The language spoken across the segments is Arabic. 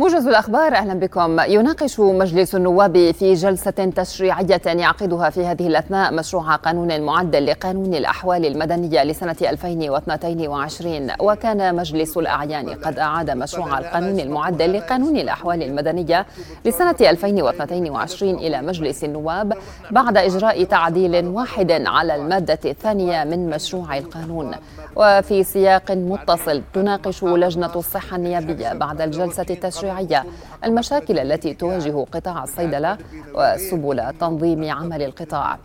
موجز الأخبار أهلا بكم. يناقش مجلس النواب في جلسة تشريعية يعقدها في هذه الأثناء مشروع قانون معدل لقانون الأحوال المدنية لسنة 2022 وكان مجلس الأعيان قد أعاد مشروع القانون المعدل لقانون الأحوال المدنية لسنة 2022 إلى مجلس النواب بعد إجراء تعديل واحد على المادة الثانية من مشروع القانون. وفي سياق متصل تناقش لجنة الصحة النيابية بعد الجلسة التشريعية التشريعية المشاكل التي تواجه قطاع الصيدلة وسبل تنظيم عمل القطاع.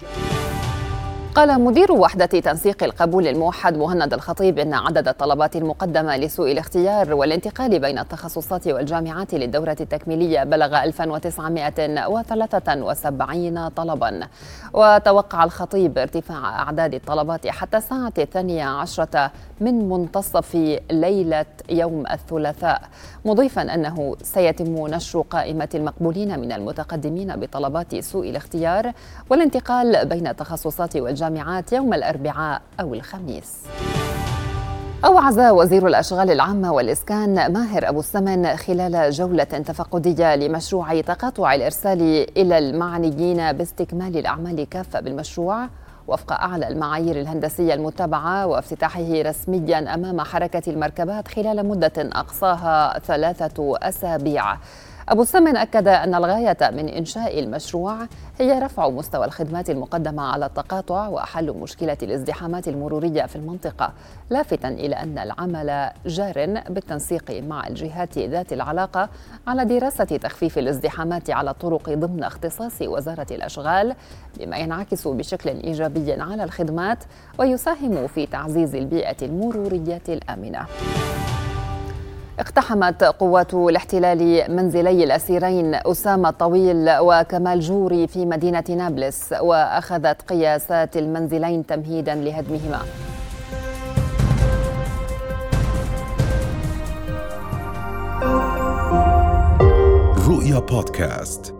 قال مدير وحدة تنسيق القبول الموحد مهند الخطيب إن عدد الطلبات المقدمة لسوء الاختيار والانتقال بين التخصصات والجامعات للدورة التكميلية بلغ 1973 طلبا. وتوقع الخطيب ارتفاع أعداد الطلبات حتى الساعة الثانية عشرة من منتصف ليلة يوم الثلاثاء مضيفا أنه سيتم نشر قائمة المقبولين من المتقدمين بطلبات سوء الاختيار والانتقال بين التخصصات والجامعات يوم الأربعاء أو الخميس. أوعز وزير الأشغال العامة والإسكان ماهر أبو السمن خلال جولة تفقدية لمشروع تقاطع الإرسال إلى المعنيين باستكمال الأعمال كافة بالمشروع. وفق أعلى المعايير الهندسية المتبعة وافتتاحه رسميا أمام حركة المركبات خلال مدة أقصاها ثلاثة أسابيع. أبو السمن أكد أن الغاية من إنشاء المشروع هي رفع مستوى الخدمات المقدمة على التقاطع وحل مشكلة الازدحامات المرورية في المنطقة لافتا إلى أن العمل جار بالتنسيق مع الجهات ذات العلاقة على دراسة تخفيف الازدحامات على الطرق ضمن اختصاص وزارة الأشغال بما ينعكس بشكل إيجابي على الخدمات ويساهم في تعزيز البيئة المرورية الآمنة. اقتحمت قوات الاحتلال منزلي الأسيرين أسامة طويل وكمال جوري في مدينة نابلس وأخذت قياسات المنزلين تمهيدا لهدمهما. رؤيا بودكاست.